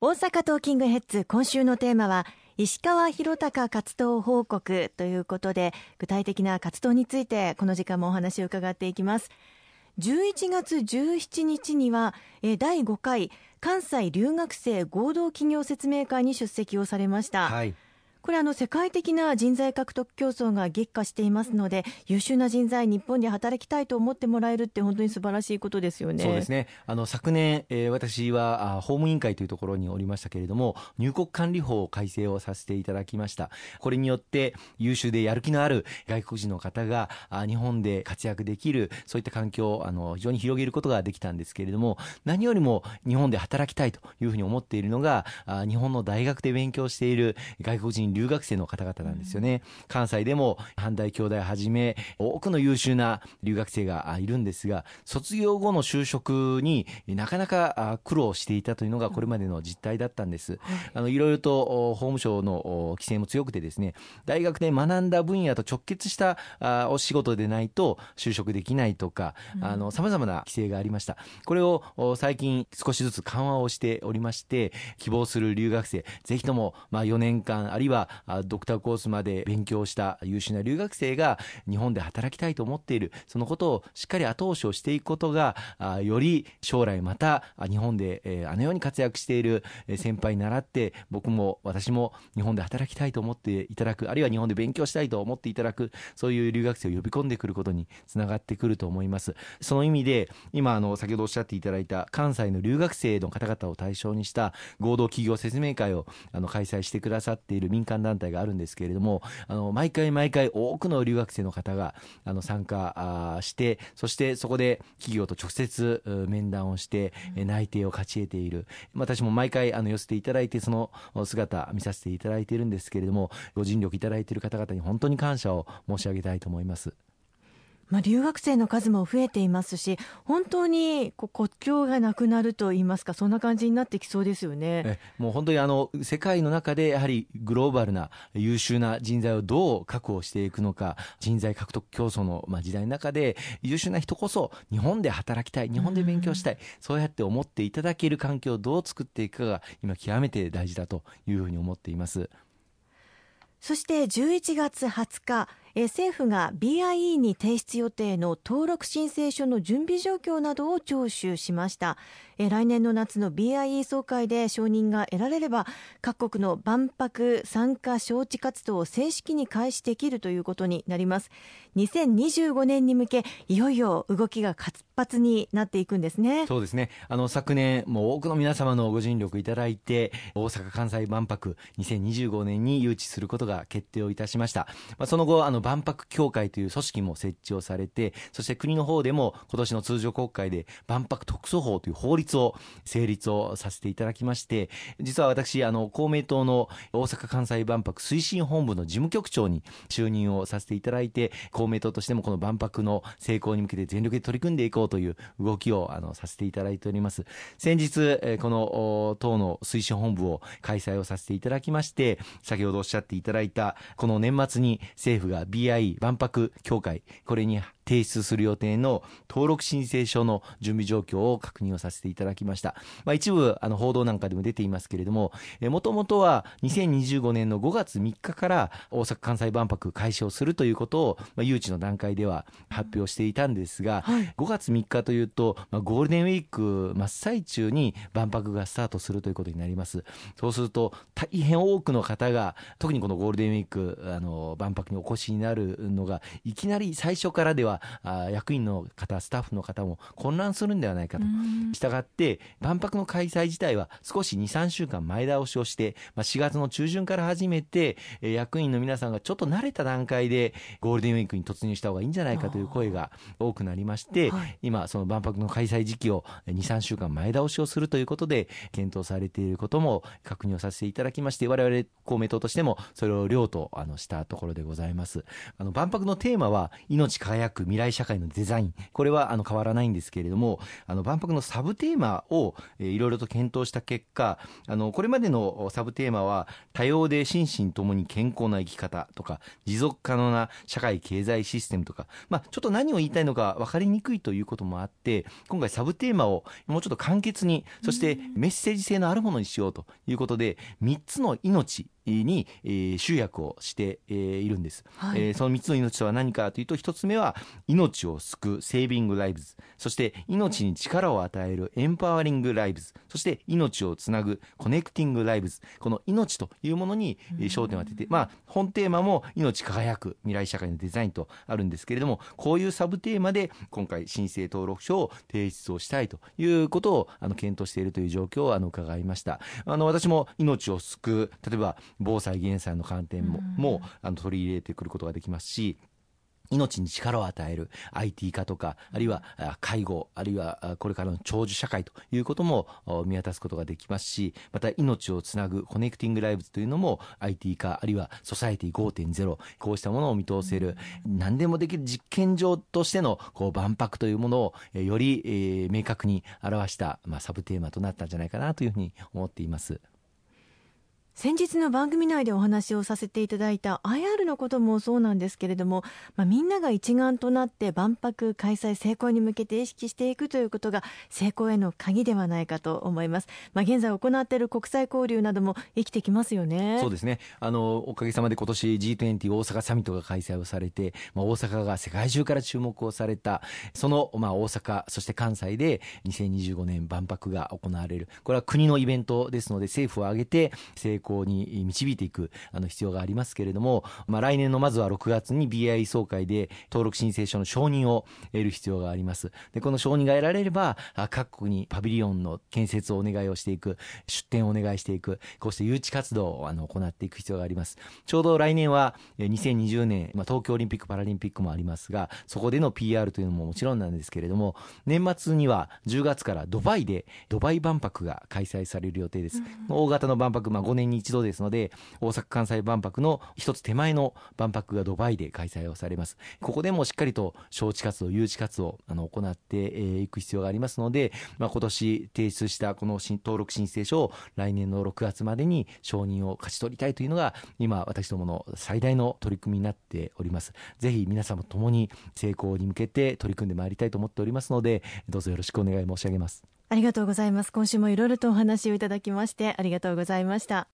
大阪トーキングヘッズ今週のテーマは石川博隆活動報告ということで具体的な活動についてこの時間もお話を伺っていきます。11月17日には第5回関西留学生合同企業説明会に出席をされました、はい。これあの世界的な人材獲得競争が激化していますので優秀な人材日本で働きたいと思ってもらえるって本当に素晴らしいことですよね。そうですね。あの昨年、えー、私は法務委員会というところにおりましたけれども入国管理法改正をさせていただきました。これによって優秀でやる気のある外国人の方が日本で活躍できるそういった環境をあの非常に広げることができたんですけれども何よりも日本で働きたいというふうに思っているのが日本の大学で勉強している外国人留学生の方々なんですよね。関西でも阪大兄弟はじめ多くの優秀な留学生がいるんですが、卒業後の就職になかなか苦労していたというのがこれまでの実態だったんです。あのいろいろと法務省の規制も強くてですね、大学で学んだ分野と直結したお仕事でないと就職できないとか、あの様々な規制がありました。これを最近少しずつ緩和をしておりまして、希望する留学生、ぜひともまあ4年間あるいはドクターコースまで勉強した優秀な留学生が日本で働きたいと思っている。そのことをしっかり後押しをしていくことがより将来また日本であのように活躍している先輩に習って僕も私も日本で働きたいと思っていただく。あるいは日本で勉強したいと思っていただく。そういう留学生を呼び込んでくることにつながってくると思います。その意味で今あの先ほどおっしゃっていただいた関西の留学生の方々を対象にした合同企業説明会をあの開催してくださっている民間団体があるんですけれどもあの毎回毎回多くの留学生の方があの参加してそしてそこで企業と直接面談をして内定を勝ち得ている私も毎回あの寄せていただいてその姿見させていただいているんですけれどもご尽力いただいている方々に本当に感謝を申し上げたいと思います。まあ、留学生の数も増えていますし本当に国境がなくなると言いますかそんな感じになってきそうですよねもう本当にあの世界の中でやはりグローバルな優秀な人材をどう確保していくのか人材獲得競争の、まあ、時代の中で優秀な人こそ日本で働きたい日本で勉強したいそうやって思っていただける環境をどう作っていくかが今極めて大事だというふうに思っています。そして11月20日え政府が BIE に提出予定の登録申請書の準備状況などを聴取しました。え来年の夏の BIE 総会で承認が得られれば各国の万博参加招致活動を正式に開始できるということになります。2025年に向けいよいよ動きが活発になっていくんですね。そうですね。あの昨年もう多くの皆様のご尽力いただいて大阪・関西万博2025年に誘致することが決定をいたしました、まあ、その後あのの万博協会という組織も設置をされてそして国の方でも今年の通常国会で万博特措法という法律を成立をさせていただきまして実は私あの公明党の大阪・関西万博推進本部の事務局長に就任をさせていただいて公明党としてもこの万博の成功に向けて全力で取り組んでいこうという動きをあのさせていただいております。先日この党の推進本部を開催をさせていただきまして先ほどおっしゃっていただいたこの年末に政府が BI 万博協会これに提出する予定の登録申請書の準備状況を確認をさせていただきました。まあ、一部あの報道なんかでも出ていますけれども、もともとは2025年の5月3日から大阪・関西万博開始をするということを、まあ、誘致の段階では発表していたんですが、はい、5月3日というと、まあ、ゴールデンウィーク真っ最中に万博がスタートするということになります。そうすると大変多くの方が特にこのゴールデンウィークあの万博にお越しになるのがいきなり最初からではあ役員の方スタッフの方も混乱するんではないかと。したがって万博の開催自体は少し23週間前倒しをして、まあ、4月の中旬から始めて役員の皆さんがちょっと慣れた段階でゴールデンウィークに突入した方がいいんじゃないかという声が多くなりまして、はい、今その万博の開催時期を23週間前倒しをするということで検討されていることも確認をさせていただきまして我々公明党としてもそれを了とあのしたところでございます。あの万博のテーマは命輝く未来社会のデザイン。これはあの変わらないんですけれどもあの万博のサブテーマを、いろいろと検討した結果あのこれまでのサブテーマは多様で心身ともに健康な生き方とか持続可能な社会経済システムとか、まあ、ちょっと何を言いたいのか分かりにくいということもあって今回サブテーマをもうちょっと簡潔にそしてメッセージ性のあるものにしようということで3つの命に、えー、集約をして、えー、いるんです、はい、えー、その3つの命とは何かというと1つ目は命を救うセービングライブズそして命に力を与えるエンパワリングライブズそして命をつなぐコネクティングライブズこの命というものに、えー、焦点を当てて、まあ、本テーマも命輝く未来社会のデザインとあるんですけれどもこういうサブテーマで今回申請登録書を提出をしたいということをあの検討しているという状況をあの伺いました。あの私も命を救う例えば防災減災の観点も,、もあの取り入れてくることができますし命に力を与える IT 化とか、あるいは介護、あるいはこれからの長寿社会ということも見渡すことができますし、また命をつなぐコネクティングライブズというのも IT 化、あるいはソサエティ5.0、こうしたものを見通せる、何でもできる実験場としてのこう万博というものをより明確に表した、まあ、サブテーマとなったんじゃないかなというふうに思っています。先日の番組内でお話をさせていただいた IR のこともそうなんですけれども、まあ、みんなが一丸となって万博開催成功に向けて意識していくということが成功への鍵ではないかと思います、まあ、現在行っている国際交流なども生きてきますよね。そうですね。あのおかげさまで今年 G20 大阪サミットが開催をされて、まあ、大阪が世界中から注目をされたその、まあ、大阪そして関西で2025年万博が行われる。これは国のイベントですので政府を挙げて成功行に導いていくあの必要がありますけれども、まあ、来年のまずは6月に BI 総会で登録申請書の承認を得る必要があります。で、この承認が得られれば、各国にパビリオンの建設をお願いをしていく、出展をお願いしていく、こうして誘致活動をあの行っていく必要があります。ちょうど来年は2020年、まあ、東京オリンピック・パラリンピックもありますが、そこでの PR というのももちろんなんですけれども、年末には10月からドバイでドバイ万博が開催される予定です。うん、大型の万博、まあ、5年に一度ですので、大阪・関西万博の一つ手前の万博がドバイで開催をされます。ここでもしっかりと招致活動、誘致活動あの行っていく必要がありますので、まあ、今年提出したこの登録申請書を来年の6月までに承認を勝ち取りたいというのが、今私どもの最大の取り組みになっております。ぜひ皆様ともに成功に向けて取り組んでまいりたいと思っておりますので、どうぞよろしくお願い申し上げます。ありがとうございます。今週もいろいろとお話をいただきましてありがとうございました。